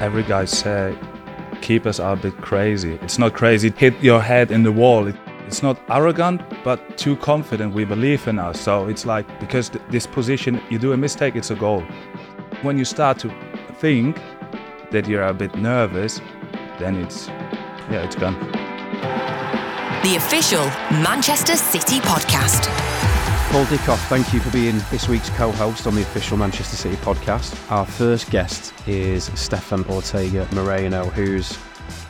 every guy say keepers are a bit crazy. It's not crazy. Hit your head in the wall. It's not arrogant, but too confident. We believe in us. So it's like because th- this position, you do a mistake, it's a goal. When you start to think that you're a bit nervous, then it's yeah, it's gone. The official Manchester City podcast. Paul Dickov, thank you for being this week's co host on the official Manchester City podcast. Our first guest is Stefan Ortega Moreno, who's,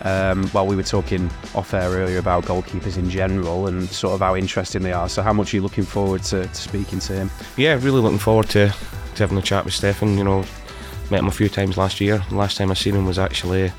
um, well, we were talking off air earlier about goalkeepers in general and sort of how interesting they are. So, how much are you looking forward to, to speaking to him? Yeah, really looking forward to, to having a chat with Stefan. You know, met him a few times last year. The last time I seen him was actually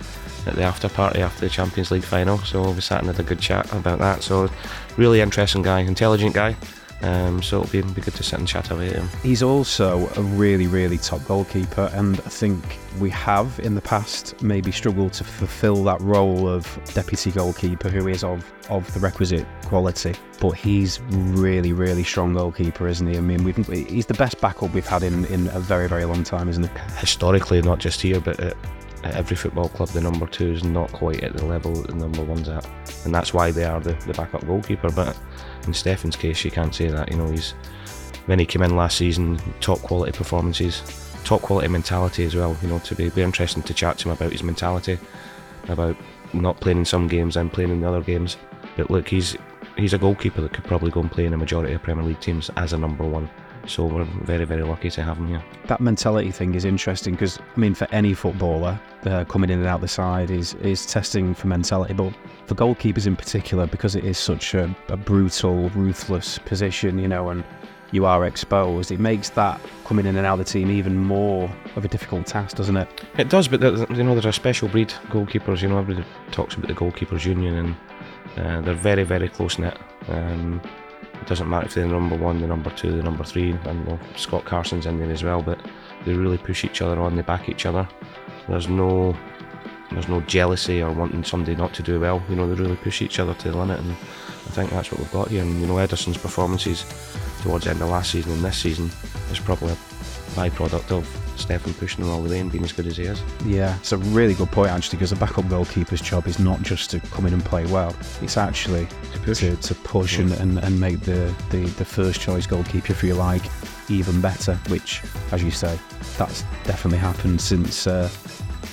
at the after party after the Champions League final. So we sat and had a good chat about that. So really interesting guy, intelligent guy. Um, so it'll be, be good to sit and chat about him. He's also a really, really top goalkeeper, and I think we have in the past maybe struggled to fulfil that role of deputy goalkeeper who is of, of the requisite quality. But he's really, really strong goalkeeper, isn't he? I mean, we've, he's the best backup we've had in, in a very, very long time, isn't he? Historically, not just here, but at, at every football club, the number two is not quite at the level that the number one's at, and that's why they are the, the backup goalkeeper. But in Stefan's case, you can't say that. You know, he's when he came in last season, top quality performances, top quality mentality as well. You know, to be, be interesting to chat to him about his mentality, about not playing in some games and playing in the other games. But look, he's he's a goalkeeper that could probably go and play in a majority of Premier League teams as a number one. So we're very, very lucky to have him here. That mentality thing is interesting because, I mean, for any footballer uh, coming in and out the side is is testing for mentality, but for goalkeepers in particular, because it is such a, a brutal, ruthless position, you know, and you are exposed, it makes that coming in and out of the team even more of a difficult task, doesn't it? It does, but you know, there's a special breed goalkeepers. You know, everybody talks about the goalkeepers union, and uh, they're very, very close knit. Um, it doesn't matter if they're the number one, the number two, the number three, and well, Scott Carson's in there as well. But they really push each other on. They back each other. There's no there's no jealousy or wanting somebody not to do well. You know, they really push each other to the limit, and I think that's what we've got here. And you know, Ederson's performances towards the end of last season and this season is probably a byproduct of Stefan pushing him all the way and being as good as he is. Yeah, it's a really good point actually because the backup goalkeeper's job is not just to come in and play well, it's actually To push. to, to push and, and, and make the, the, the first choice goalkeeper, if you like, even better, which, as you say, that's definitely happened since. Uh,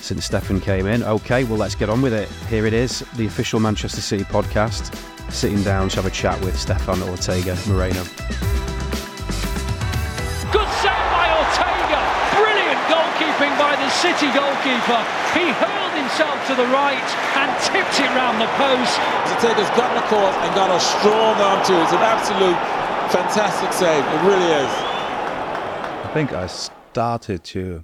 since Stefan came in. Okay, well, let's get on with it. Here it is, the official Manchester City podcast. Sitting down to have a chat with Stefan Ortega Moreno. City goalkeeper. He hurled himself to the right and tipped it round the post. Ortega's got the court and got a strong arm too. It's an absolute fantastic save. It really is. I think I started to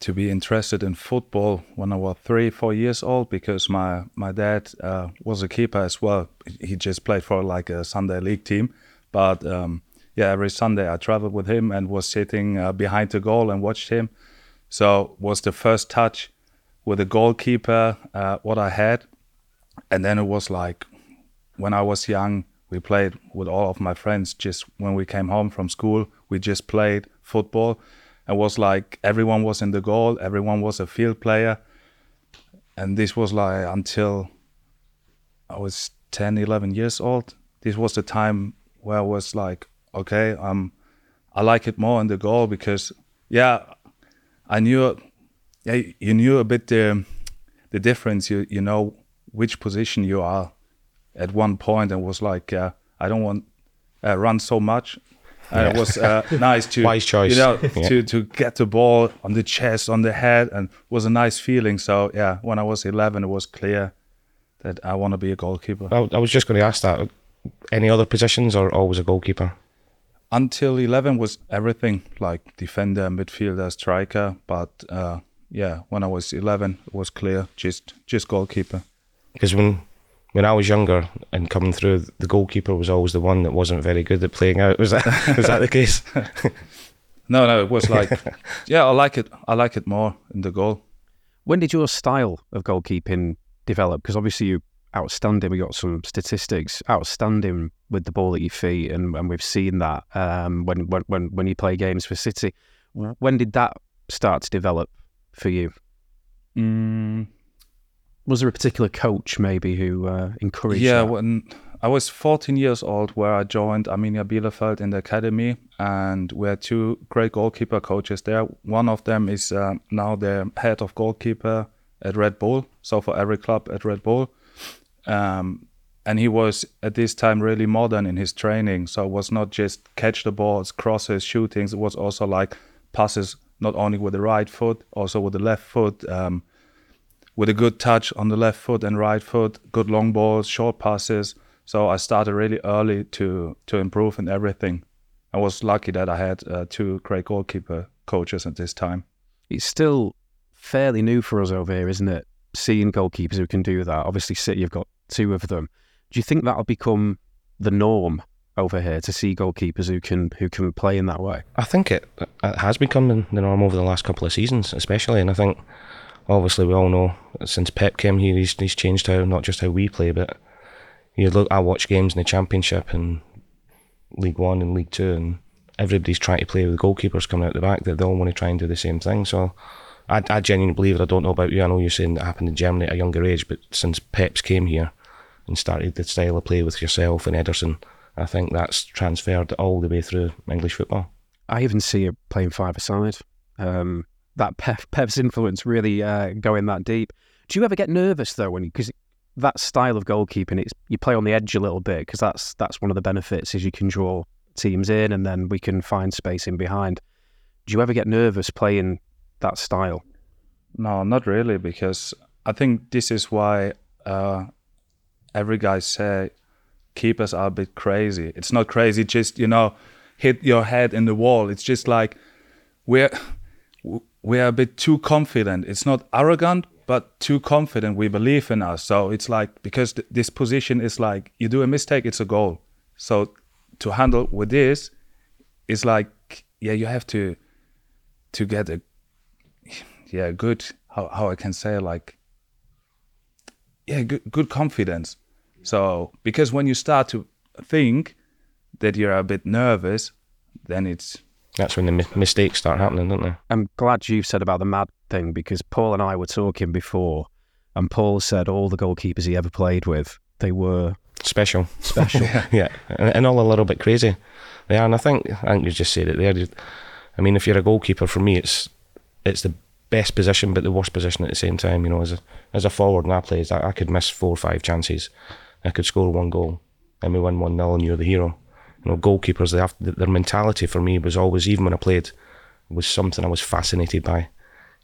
to be interested in football when I was three, four years old because my my dad uh, was a keeper as well. He just played for like a Sunday league team, but um, yeah, every Sunday I traveled with him and was sitting uh, behind the goal and watched him. So was the first touch with a goalkeeper uh, what I had, and then it was like when I was young, we played with all of my friends. Just when we came home from school, we just played football. It was like everyone was in the goal, everyone was a field player. And this was like until I was 10, 11 years old. This was the time where I was like, okay, um, I like it more in the goal because, yeah, I knew, yeah, you knew a bit the, the difference. You you know which position you are at one point, and was like, uh, I don't want uh, run so much. And it was uh, nice to Wise choice. you know, Yeah. to to get the ball on the chest, on the head, and was a nice feeling. So yeah, when I was 11, it was clear that I want to be a goalkeeper. I, I was just going to ask that. Any other positions or always a goalkeeper? Until 11 was everything like defender, midfielder, striker. But uh, yeah, when I was 11, it was clear just just goalkeeper. Because when when I was younger and coming through, the goalkeeper was always the one that wasn't very good at playing out. Was that was that the case? No, no, it was like yeah, I like it. I like it more in the goal. When did your style of goalkeeping develop? Because obviously you outstanding. We got some statistics outstanding with the ball at your feet, and, and we've seen that um, when, when when you play games for City. When did that start to develop for you? Mm, Was there a particular coach maybe who uh, encouraged yeah, that? when I was 14 years old, where I joined Arminia Bielefeld in the academy, and we had two great goalkeeper coaches there. One of them is uh, now the head of goalkeeper at Red Bull, so for every club at Red Bull. Um, and he was at this time really modern in his training, so it was not just catch the balls, crosses, shootings. It was also like passes, not only with the right foot, also with the left foot. Um, with a good touch on the left foot and right foot, good long balls, short passes. So I started really early to to improve in everything. I was lucky that I had uh, two great goalkeeper coaches at this time. It's still fairly new for us over here, isn't it? Seeing goalkeepers who can do that. Obviously, City have got two of them. Do you think that'll become the norm over here to see goalkeepers who can who can play in that way? I think it, it has become the norm over the last couple of seasons, especially. And I think, obviously, we all know since Pep came here, he's, he's changed how not just how we play, but you look. I watch games in the Championship and League One and League Two, and everybody's trying to play with goalkeepers coming out the back. They all want to try and do the same thing. So, I, I genuinely believe it. I don't know about you. I know you're saying that happened in Germany at a younger age, but since Pep's came here and started the style of play with yourself and Ederson, I think that's transferred all the way through English football. I even see it playing five aside. Um, that Pep, Pep's influence really uh, going that deep. Do you ever get nervous though when because that style of goalkeeping, it's you play on the edge a little bit because that's that's one of the benefits is you can draw teams in and then we can find space in behind. Do you ever get nervous playing that style? No, not really, because I think this is why uh, every guy say keepers are a bit crazy. It's not crazy, just you know, hit your head in the wall. It's just like we're we're a bit too confident. It's not arrogant, but too confident. We believe in us. So it's like because th- this position is like you do a mistake, it's a goal. So to handle with this, it's like yeah, you have to to get a yeah good how how I can say like yeah good good confidence. So because when you start to think that you're a bit nervous, then it's That's when the mi- mistakes start happening, don't they? I'm glad you've said about the mad thing because Paul and I were talking before, and Paul said all the goalkeepers he ever played with they were Special. special. yeah, and, and all a little bit crazy. They are, and I think I think you just said it there. I mean, if you're a goalkeeper, for me, it's it's the best position, but the worst position at the same time. You know, as a as a forward, and I played, I, I could miss four or five chances, I could score one goal, and we win one 0 and you're the hero. You know, goalkeepers, they have their mentality for me was always, even when I played, was something I was fascinated by.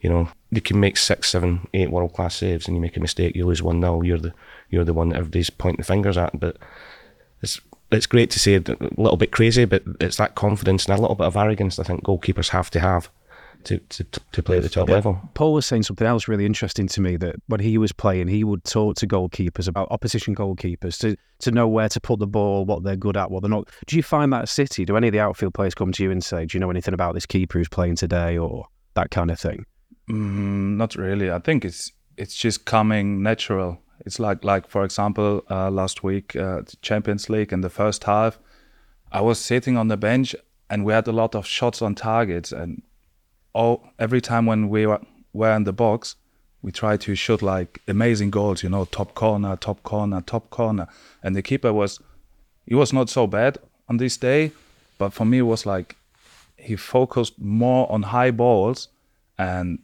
You know, you can make six, seven, eight world class saves, and you make a mistake, you lose one 0 You're the you're the one that everybody's pointing fingers at. But it's it's great to say a little bit crazy, but it's that confidence and a little bit of arrogance I think goalkeepers have to have to to, to play at the top level. Paul was saying something else really interesting to me that when he was playing, he would talk to goalkeepers about opposition goalkeepers to, to know where to put the ball, what they're good at, what they're not. Do you find that at City? Do any of the outfield players come to you and say, Do you know anything about this keeper who's playing today or that kind of thing? Mm, not really. I think it's it's just coming natural. It's like like for example, uh, last week uh, Champions League in the first half, I was sitting on the bench and we had a lot of shots on targets and all every time when we were, in the box, we tried to shoot like amazing goals. You know, top corner, top corner, top corner, and the keeper was he was not so bad on this day, but for me it was like he focused more on high balls and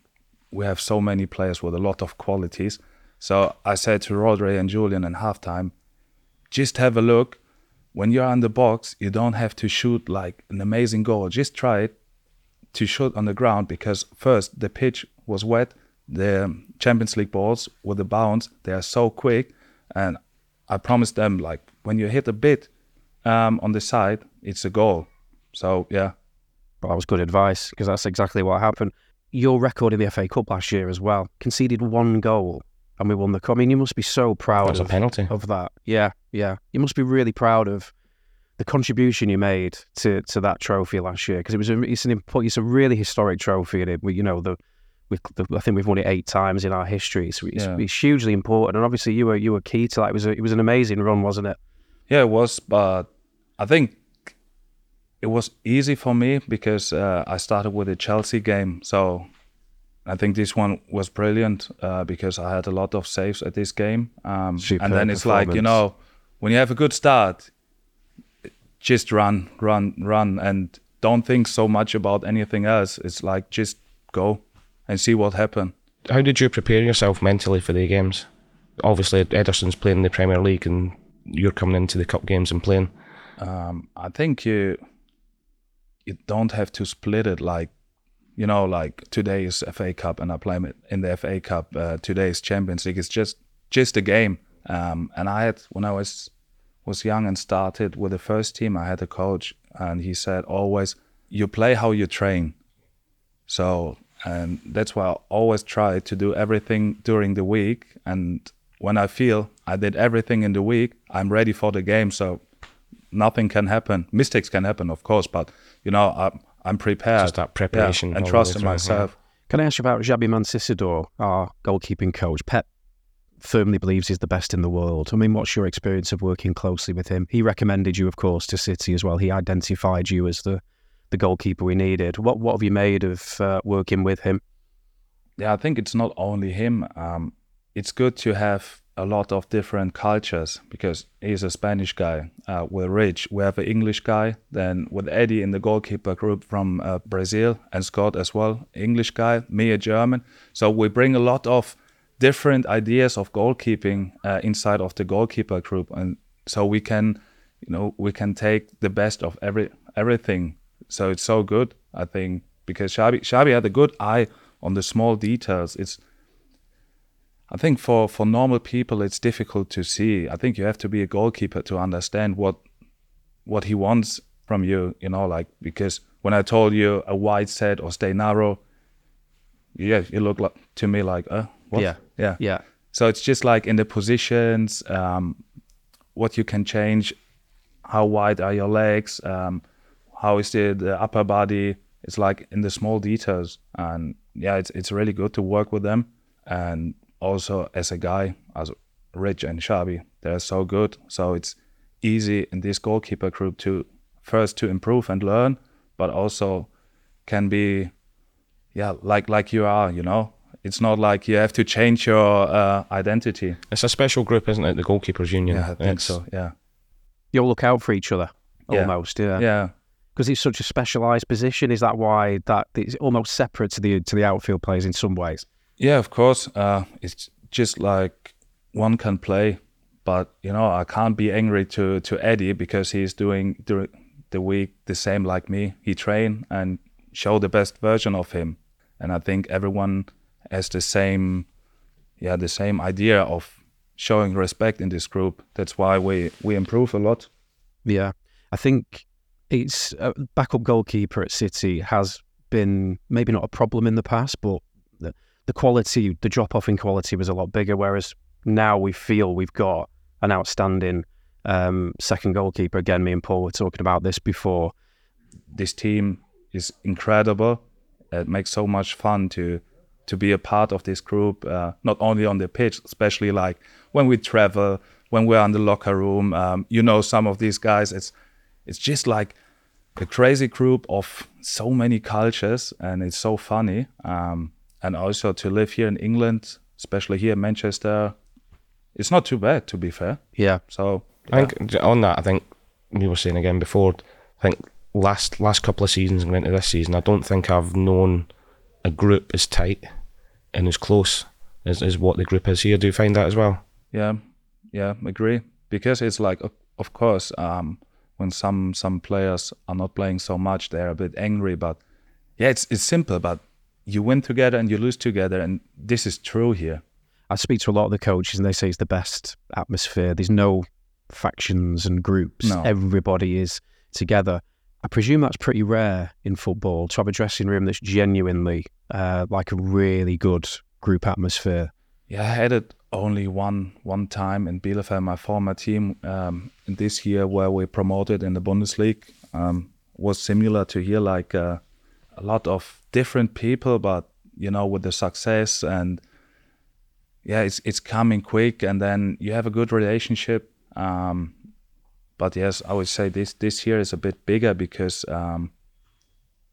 we have so many players with a lot of qualities. So I said to Rodri and Julian in halftime, just have a look. When you're in the box, you don't have to shoot like an amazing goal. Just try it to shoot on the ground because first the pitch was wet. The Champions League balls with the bounce, they are so quick, and I promised them like when you hit a bit um, on the side, it's a goal. So yeah, Well, that was good advice because that's exactly what happened. Your record in the FA Cup last year as well conceded one goal and we won the cup. I mean, you must be so proud That was a penalty. of that. Yeah, yeah. You must be really proud of the contribution you made to to that trophy last year because it was a, it's an impo- it's a really historic trophy and it we, you know the, the I think we've won it eight times in our history. So it's, Yeah. it's hugely important and obviously you were you were key to that. It was a, it was an amazing run, wasn't it? Yeah, it was, but I think it was easy for me because uh, I started with a Chelsea game. So I think this one was brilliant uh, because I had a lot of saves at this game. Um, and then it's like you know, when you have a good start, just run, run, run, and don't think so much about anything else. It's like just go and see what happens. How did you prepare yourself mentally for the games? Obviously, Ederson's playing in the Premier League, and you're coming into the cup games and playing. um, I think you you don't have to split it like you know like today is FA Cup and I play in the FA Cup. Uh, today is Champions League. It's just just a game. Um, and I had when I was was young and started with the first team, I had a coach and he said always you play how you train. So and that's why I always try to do everything during the week and when I feel I did everything in the week, I'm ready for the game. So nothing can happen. Mistakes can happen, of course, but you know, I'm, I'm prepared. Just that preparation Yeah, and trust in through, yeah. myself. Can I ask you about Xabi Mancisidor, our goalkeeping coach? Pep firmly believes he's the best in the world. I mean, what's your experience of working closely with him? He recommended you, of course, to City as well. He identified you as the, the goalkeeper we needed. What what have you made of uh, working with him? Yeah, I think it's not only him. Um, it's good to have a lot of different cultures because he's a Spanish guy. Uh, with Rich, we have an English guy. Then with Eddie in the goalkeeper group from uh, Brazil and Scott as well, English guy. Me a German. So we bring a lot of different ideas of goalkeeping uh, inside of the goalkeeper group, and so we can, you know, we can take the best of every everything. So it's so good, I think, because Xabi Xabi had a good eye on the small details. It's I think for, for normal people it's difficult to see. I think you have to be a goalkeeper to understand what what he wants from you, you know, like because when I told you a wide set or stay narrow, yeah, you look like to me like, uh, what? Yeah. Yeah, Yeah. So it's just like in the positions, um, what you can change, how wide are your legs, um, how is the, the upper body. It's like in the small details, and yeah, it's it's really good to work with them. And also as a guy, as Rich and Xabi, they're so good. So it's easy in this goalkeeper group to first to improve and learn, but also can be yeah like like you are you know it's not like you have to change your uh, identity It's a special group, isn't it? The goalkeepers union. yeah i think It's- so yeah You all look out for each other, Yeah. almost. Yeah. yeah Because it's such a specialised position. Is that why that it's almost separate to the to the outfield players in some ways? yeah of course uh, it's just like one can play but you know i can't be angry to to eddie because he's doing the, the week the same like me he train and show the best version of him and i think everyone has the same yeah the same idea of showing respect in this group that's why we we improve a lot Yeah, I think it's a backup goalkeeper at City has been maybe not a problem in the past, but the, the quality, the drop off in quality was a lot bigger. Whereas now we feel we've got an outstanding um, second goalkeeper. Again, me and Paul were talking about this before. this team is incredible. It makes so much fun to to be a part of this group, uh, not only on the pitch, especially like when we travel, when we're in the locker room. Um, you know, some of these guys, it's it's just like a crazy group of so many cultures, and it's so funny. Um, and also to live here in England, especially here in Manchester, it's not too bad, to be fair. Yeah, So I think on that, I think we were saying again before. I think last last couple of seasons and into this season, I don't think I've known a group as tight and as close as, as what the group is here. Do you find that as well? Yeah, yeah, agree. Because it's like, of- of course, um, when some some players are not playing so much, they're a bit angry. But yeah, it's it's simple. But you win together and you lose together, and this is true here. I speak to a lot of the coaches and they say it's the best atmosphere. There's no factions and groups. No. Everybody is together. I presume that's pretty rare in football to have a dressing room that's genuinely uh, like a really good group atmosphere. Yeah, I had it only one one time in Bielefeld, my former team, um, in this year where we promoted in the Bundesliga. Um, was similar to here, like uh, a lot of different people, but you know, with the success and yeah, it's it's coming quick, and then you have a good relationship. Um, but yes, I would say this this year is a bit bigger because um,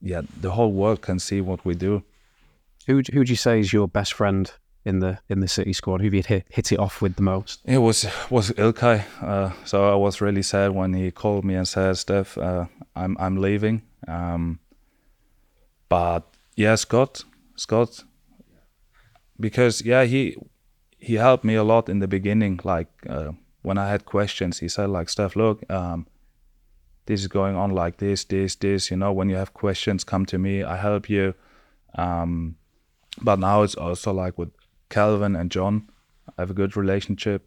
yeah, the whole world can see what we do. Who would- who would you say is your best friend in the in the City squad? Who have you hit, hit it off with the most? It was was Ilkay. Uh, so I was really sad when he called me and said, "Steph, uh, I'm I'm leaving." Um, but yeah, Scott, Scott, because yeah, he he helped me a lot in the beginning. Like uh, when I had questions, he said, "Like Steph, look, um, this is going on like this, this, this. You know, when you have questions, come to me. I help you." Um, but now it's also like with Kalvin and John. I have a good relationship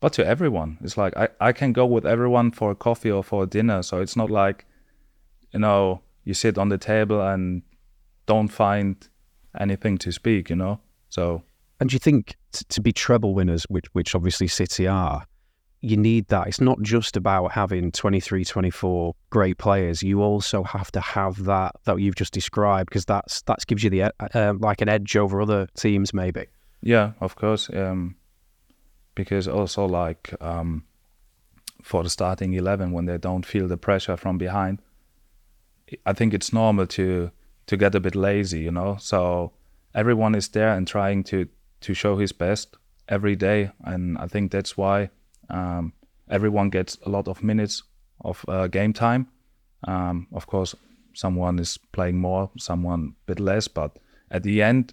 but to everyone it's like I, I can go with everyone for a coffee or for a dinner so it's not like you know you sit on the table and don't find anything to speak you know so And do you think t- to be treble winners, which which obviously City are, you need that. It's not just about having 23, 24 great players. You also have to have that that you've just described because that's that gives you the e- uh, like an edge over other teams maybe. yeah of course um because also like um for the starting 11 when they don't feel the pressure from behind i think it's normal to to get a bit lazy you know so everyone is there and trying to to show his best every day and i think that's why um everyone gets a lot of minutes of uh, game time um of course someone is playing more someone a bit less but at the end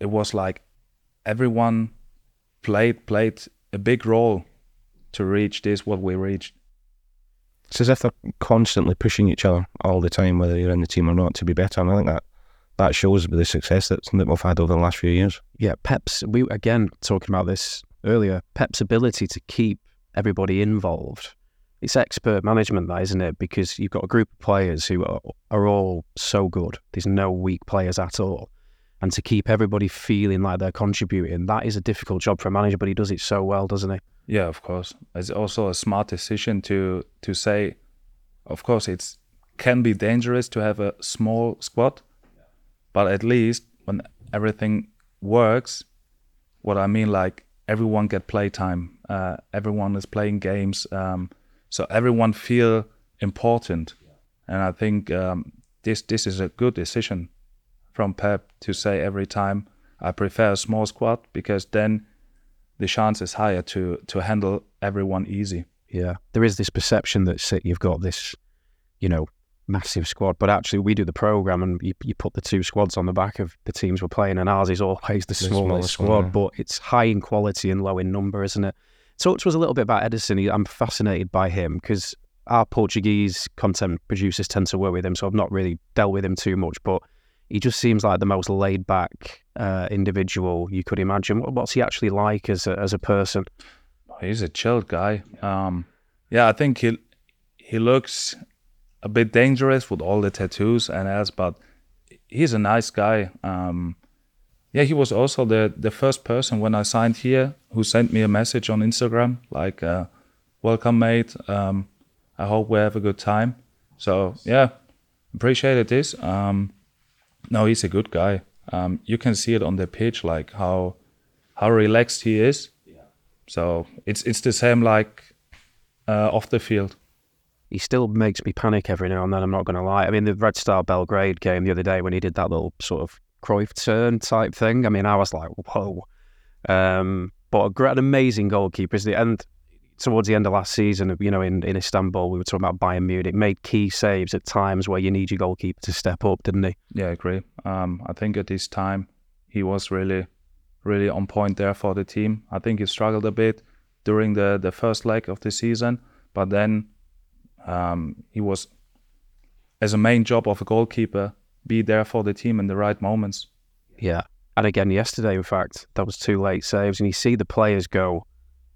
it was like everyone played played a big role to reach this what we reached It's as if they're constantly pushing each other all the time, whether you're in the team or not, to be better. And I think that that shows with the success that's, that we've had over the last few years. Yeah, Pep's we again talking about this earlier. Pep's ability to keep everybody involved. It's expert management, that isn't it? Because you've got a group of players who are, are all so good. There's no weak players at all, and to keep everybody feeling like they're contributing, that is a difficult job for a manager. But he does it so well, doesn't he? Yeah, of course. It's also a smart decision to to say, of course, it's can be dangerous to have a small squad, but at least when everything works, what I mean, like everyone get playtime, uh, everyone is playing games, um, so everyone feel important, and I think um, this this is a good decision from Pep to say every time I prefer a small squad because then the chance is higher to to handle everyone easy. Yeah, there is this perception that you've got this, you know, massive squad, but actually we do the program and you, you put the two squads on the back of the teams we're playing, and ours is always the, smallest, squad, but it's high in quality and low in number, isn't it? Talk to us a little bit about Ederson. I'm fascinated by him because our Portuguese content producers tend to work with him, so I've not really dealt with him too much, but he just seems like the most laid back uh, individual you could imagine. What's he actually like as a, as a person? He's a chilled guy. Um, yeah, I think he he looks a bit dangerous with all the tattoos and else, but he's a nice guy. Um, yeah, he was also the the first person when I signed here who sent me a message on Instagram like, uh, "Welcome, mate. Um, I hope we have a good time." So yeah, appreciated this. Um, no, he's a good guy. Um, you can see it on the pitch, like how how relaxed he is. Yeah. So it's it's the same like uh, off the field. He still makes me panic every now and then. I'm not going to lie. I mean, the Red Star Belgrade game the other day when he did that little sort of Cruyff turn type thing. I mean, I was like, whoa. Um, but an amazing goalkeeper, is the end. Towards the end of last season, you know, in, in Istanbul, we were talking about Bayern Munich, made key saves at times where you need your goalkeeper to step up, didn't he? Yeah, I agree. Um, I think at this time he was really, really on point there for the team. I think he struggled a bit during the the first leg of the season, but then um, he was as a main job of a goalkeeper be there for the team in the right moments. Yeah. And again, yesterday, in fact, that was two late saves, and you see the players go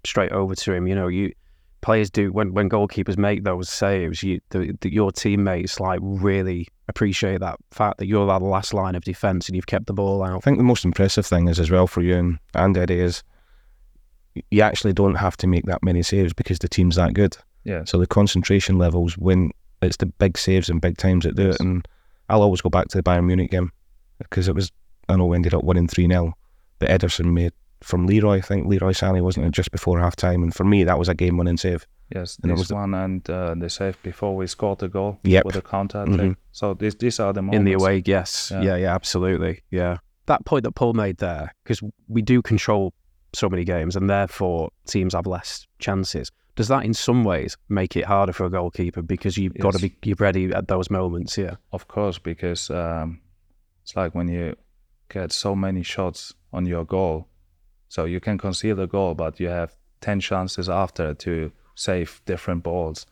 straight over to him. You know, you players do when when goalkeepers make those saves. You, the, the, your teammates like really appreciate that fact that you're that last line of defence and you've kept the ball out. I think the most impressive thing is as well for you and, and Eddie is you actually don't have to make that many saves because the team's that good. Yeah, So the concentration levels when it's the big saves and big times that do it. And I'll always go back to the Bayern Munich game because it was I know we ended up winning three 0 but Ederson made from Leroy. I think Leroy Sané wasn't it just before half time, and for me that was a game winning save. Yes, And it this was the- one and uh, the save before we scored the goal Yep. with a counter attack. Mhm. So these these are the moments. in the away. Yes, Yeah. yeah, yeah, absolutely, yeah. That point that Paul made there, because we do control so many games, and therefore teams have less chances. Does that, in some ways, make it harder for a goalkeeper because you've got to be you're ready at those moments? Yeah, Of course, because um, it's like when you get so many shots on your goal, so you can concede a goal, but you have ten chances after to save different balls,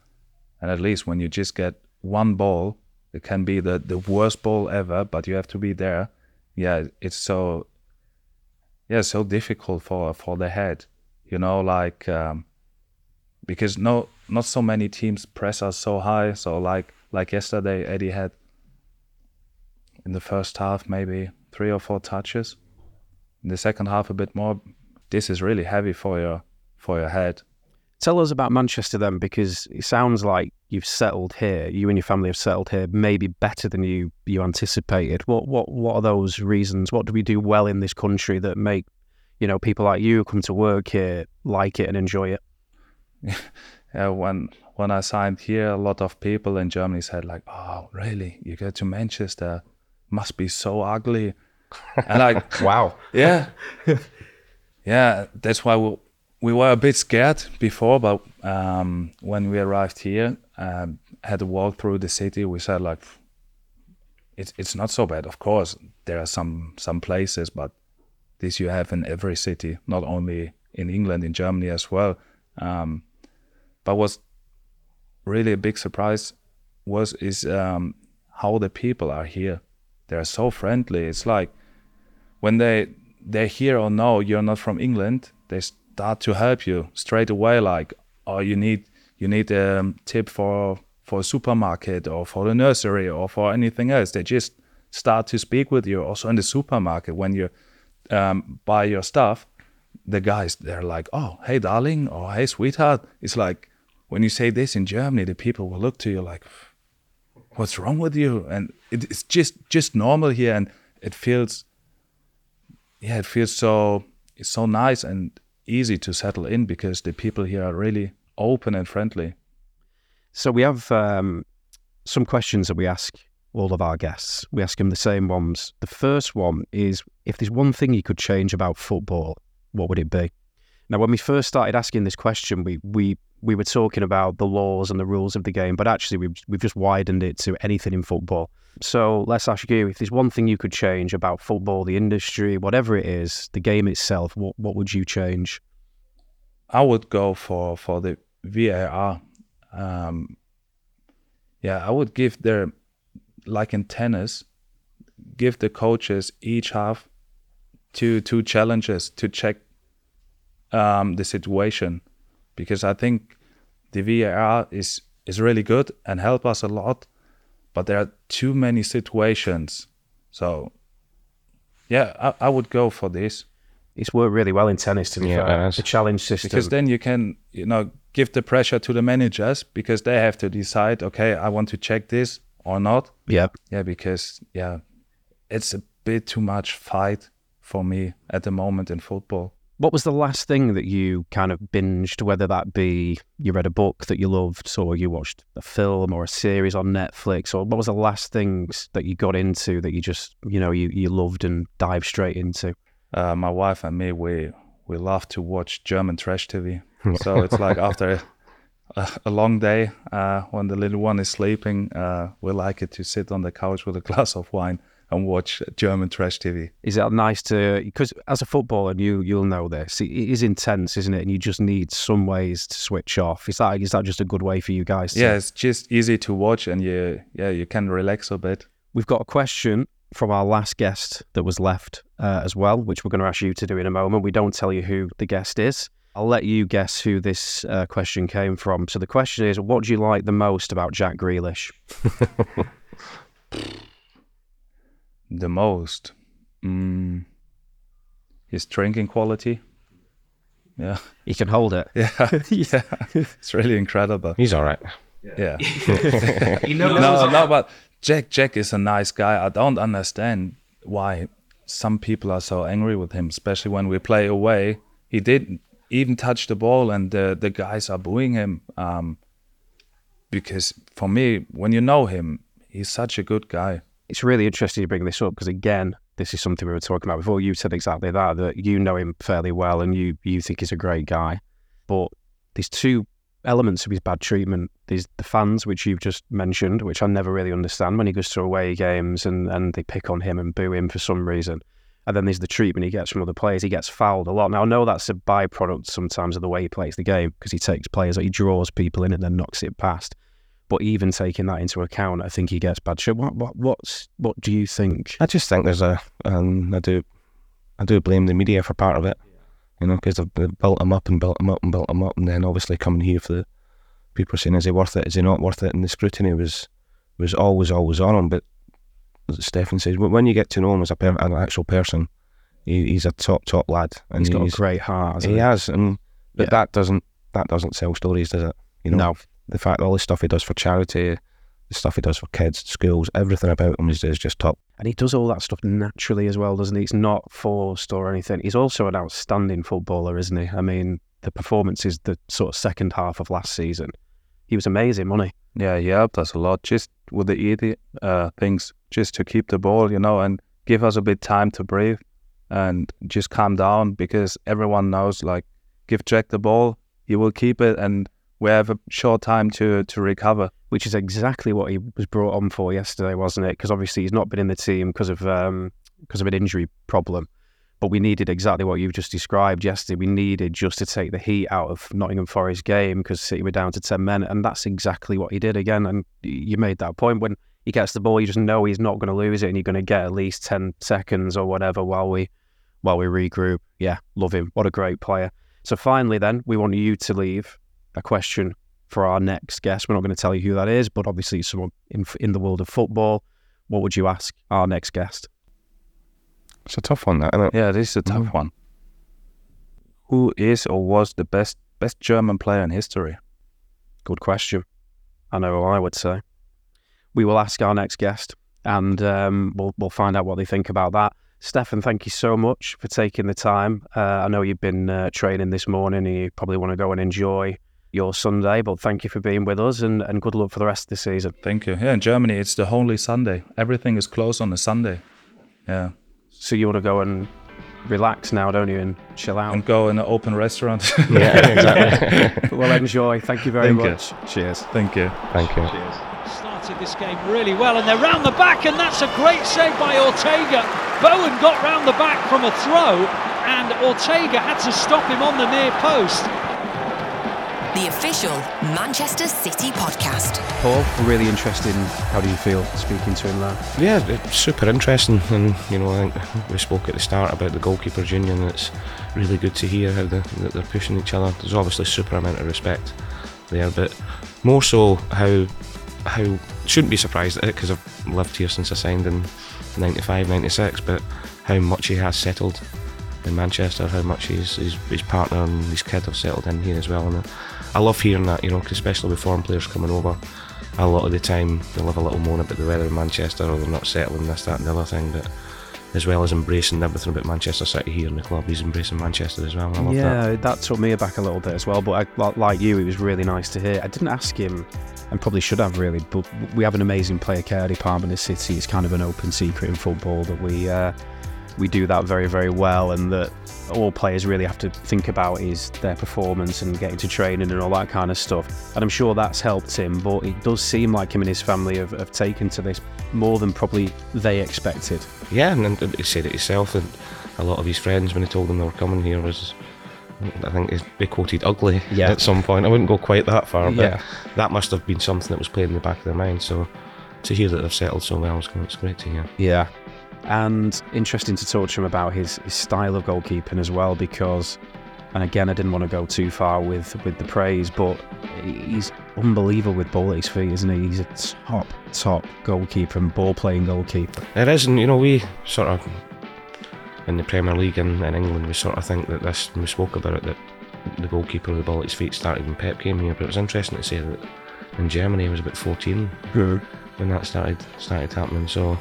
and at least when you just get one ball, it can be the the worst ball ever, but you have to be there. Yeah, it's so yeah so difficult for for the head, you know, like um, because no not so many teams press us so high. So like like yesterday, Eddie had in the first half maybe three or four touches. In the second half, a bit more. This is really heavy for your for your head. Tell us about Manchester then, because it sounds like you've settled here. You and your family have settled here, maybe better than you you anticipated. What what what are those reasons? What do we do well in this country that make you know people like you come to work here like it and enjoy it? Yeah, when when I signed here, a lot of people in Germany said like, "Oh, really? You go to Manchester? Must be so ugly." And like, Wow. yeah, yeah. That's why we we were a bit scared before, but um, when we arrived here, um, had to walk through the city, we said like, it's it's not so bad. Of course, there are some some places, but this you have in every city, not only in England, in Germany as well. Um, but was really a big surprise was is um, how the people are here. They're so friendly. It's like when they they hear or know you're not from England, they start to help you straight away. Like, oh, you need you need a um, tip for for a supermarket or for the nursery or for anything else. They just start to speak with you. Also in the supermarket when you um, buy your stuff, the guys they're like, oh, hey darling, or hey sweetheart. It's like when you say this in Germany, the people will look to you like, what's wrong with you? And it, it's just just normal here, and it feels, yeah, it feels so it's so nice and easy to settle in because the people here are really open and friendly. So we have um, some questions that we ask all of our guests. We ask them the same ones. The first one is if there's one thing you could change about football, what would it be? Now, when we first started asking this question, we we we were talking about the laws and the rules of the game, but actually we've we've just widened it to anything in football. So let's ask you if there's one thing you could change about football, the industry, whatever it is, the game itself, what what would you change? I would go for for the VAR. Um, yeah, I would give their like in tennis, give the coaches each half two two challenges to check um, the situation, because I think the VAR is is really good and help us a lot, but there are too many situations. So, yeah, I, I would go for this. It's worked really well in tennis, to be Yeah, fair. The challenge system. because then you can you know give the pressure to the managers because they have to decide okay i want to check this or not yeah, yeah because yeah it's a bit too much fight for me at the moment in football What was the last thing that you kind of binged, whether that be you read a book that you loved, or you watched a film or a series on Netflix, or what was the last things that you got into that you just, you know, you, you loved and dived straight into? uh, my wife and me we we love to watch german trash tv so it's like after a, a long day uh, when the little one is sleeping uh, we like it to sit on the couch with a glass of wine and watch german trash tv Is that nice to, because as a footballer, you, you'll know this, it it is intense, isn't it? And you just need some ways to switch off. Is that, is that just a good way for you guys to, yeah it's just easy to watch and you yeah you can relax a bit We've got a question from our last guest that was left uh, as well, which we're going to ask you to do in a moment. We don't tell you who the guest is. I'll let you guess who this uh, question came from. So the question is, what do you like the most about Jack Grealish? the most. Mm, his drinking quality? Yeah. He can hold it. yeah. Yeah. It's really incredible. He's all right. yeah. No no but jack jack is a nice guy. I don't understand why some people are so angry with him especially when we play away. He didn't even touch the ball and the the guys are booing him. Um, because for me, when you know him, he's such a good guy. It's really interesting to bring this up because again, this is something we were talking about before. You said exactly that that you know him fairly well and you you think he's a great guy, but there's two elements of his bad treatment. There's the fans, which you've just mentioned, which I never really understand when he goes to away games and and they pick on him and boo him for some reason. And then there's the treatment he gets from other players. He gets fouled a lot. Now I know that's a byproduct sometimes of the way he plays the game because he takes players, he draws people in and then knocks it past. But even taking that into account, I think he gets bad shit. What what what's what do you think? I just think there's a, um, I do, I do blame the media for part of it, you know, because they've, built him up and built him up and built him up, and then obviously coming here for the people saying, is he worth it? Is he not worth it? And the scrutiny was, was always always on him. But as Stefan says, when you get to know him as a per, an actual person, he, he's a top top lad, and He's got a great heart. he he? has, and but Yeah. that doesn't that doesn't sell stories, does it? You know, No. The fact all the stuff he does for charity, the stuff he does for kids, schools, everything about him is, is just top. And he does all that stuff naturally as well, doesn't he? It's not forced or anything. He's also an outstanding footballer, isn't he? I mean, the performances, the sort of second half of last season, he was amazing, wasn't he? Yeah, he helped us a lot just with the easy uh, things, just to keep the ball, you know, and give us a bit time to breathe and just calm down because everyone knows, like, give Jack the ball, he will keep it, and we have a short time to to recover. Which is exactly what he was brought on for yesterday, wasn't it? Because obviously he's not been in the team because of um, because of an injury problem. But we needed exactly what you've just described yesterday. We needed just to take the heat out of Nottingham Forest game because City were down to 10 men. And that's exactly what he did again. And you made that point. When he gets the ball, you just know he's not going to lose it and you're going to get at least 10 seconds or whatever while we while we regroup. Yeah, love him. What a great player. So finally then, we want you to leave a question for our next guest. We're not going to tell you who that is, but obviously someone in, in the world of football. What would you ask our next guest? It's a tough one, that, isn't it? Yeah, this is a tough Mm. one. Who is or was the best best German player in history? Good question. I know what I would say. We will ask our next guest and um, we'll, we'll find out what they think about that. Stefan, thank you so much for taking the time. Uh, I know you've been uh, training this morning and you probably want to go and enjoy your Sunday, but thank you for being with us and, and good luck for the rest of the season. Thank you. Here in Germany, it's the Holy Sunday. Everything is closed on a Sunday. Yeah, So you want to go and relax now, don't you, and chill out? and go in an open restaurant. Yeah, exactly. well, enjoy. Thank you very Thank you. much. Cheers. Thank you. Thank you. Started this game really well, and they're round the back, and that's a great save by Ortega. Bowen got round the back from a throw, and Ortega had to stop him on the near post. The official Manchester City podcast. Paul, really interesting. How do you feel speaking to him there? Yeah, it's super interesting, and you know, I think we spoke at the start about the goalkeepers union. It's really good to hear how the, that they're pushing each other. There's obviously a super amount of respect there, but more so how how shouldn't be surprised at it because I've lived here since I signed in 95, 96, but how much he has settled in Manchester, how much his his, his partner and his kid have settled in here as well, and I love hearing that, you know, 'cause especially with foreign players coming over a lot of the time they'll have a little moan about the weather in Manchester or they're not settling this, that, and the other thing. But as well as embracing everything about Manchester City here in the club, he's embracing Manchester as well. I love yeah, that. that. took me aback a little bit as well. But I, like you, it was really nice to hear. I didn't ask him, and probably should have really. But we have an amazing player care department in the City. It's kind of an open secret in football that we uh, we do that very very well, and that all players really have to think about is their performance and getting to training and all that kind of stuff. And I'm sure that's helped him. But it does seem like him and his family have, have taken to this more than probably they expected. Yeah, and he said it himself, and a lot of his friends when he told them they were coming here was. I think he- they quoted ugly Yeah. at some point. I wouldn't go quite that far, but Yeah. that must have been something that was playing in the back of their mind. So to hear that they've settled so well, it's great to hear. Yeah. And interesting to talk to him about his, his style of goalkeeping as well, because, and again, I didn't want to go too far with, with the praise, but he's unbelievable with ball at his feet, isn't he? He's a top, top goalkeeper and ball playing goalkeeper. It is, and you know, we sort of in the Premier League in, in England, we sort of think that this, we spoke about it, that the goalkeeper with the ball at his feet started when Pep came here. But it was interesting to say that in Germany he was about 14 when that started started happening. So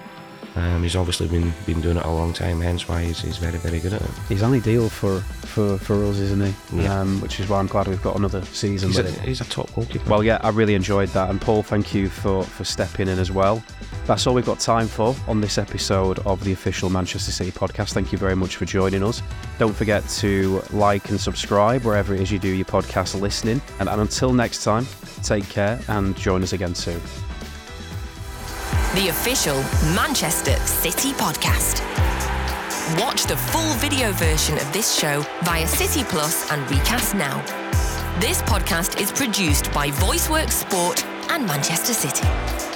Um, he's obviously been been doing it a long time, hence why he's, he's very very good at it. He's on ideal for, for, for us, isn't he? Yeah. Um, which is why I'm glad we've got another season He's a, him. he's a top goalkeeper. Well, yeah, I really enjoyed that. And Paul, thank you for, for stepping in as well. That's all we've got time for on this episode of the official Manchester City podcast. Thank you very much for joining us. Don't forget to like and subscribe wherever it is you do your podcast listening. And, and until next time, take care and join us again soon. The official Manchester City podcast. Watch the full video version of this show via City Plus and Recast Now. This podcast is produced by VoiceWorks Sport and Manchester City.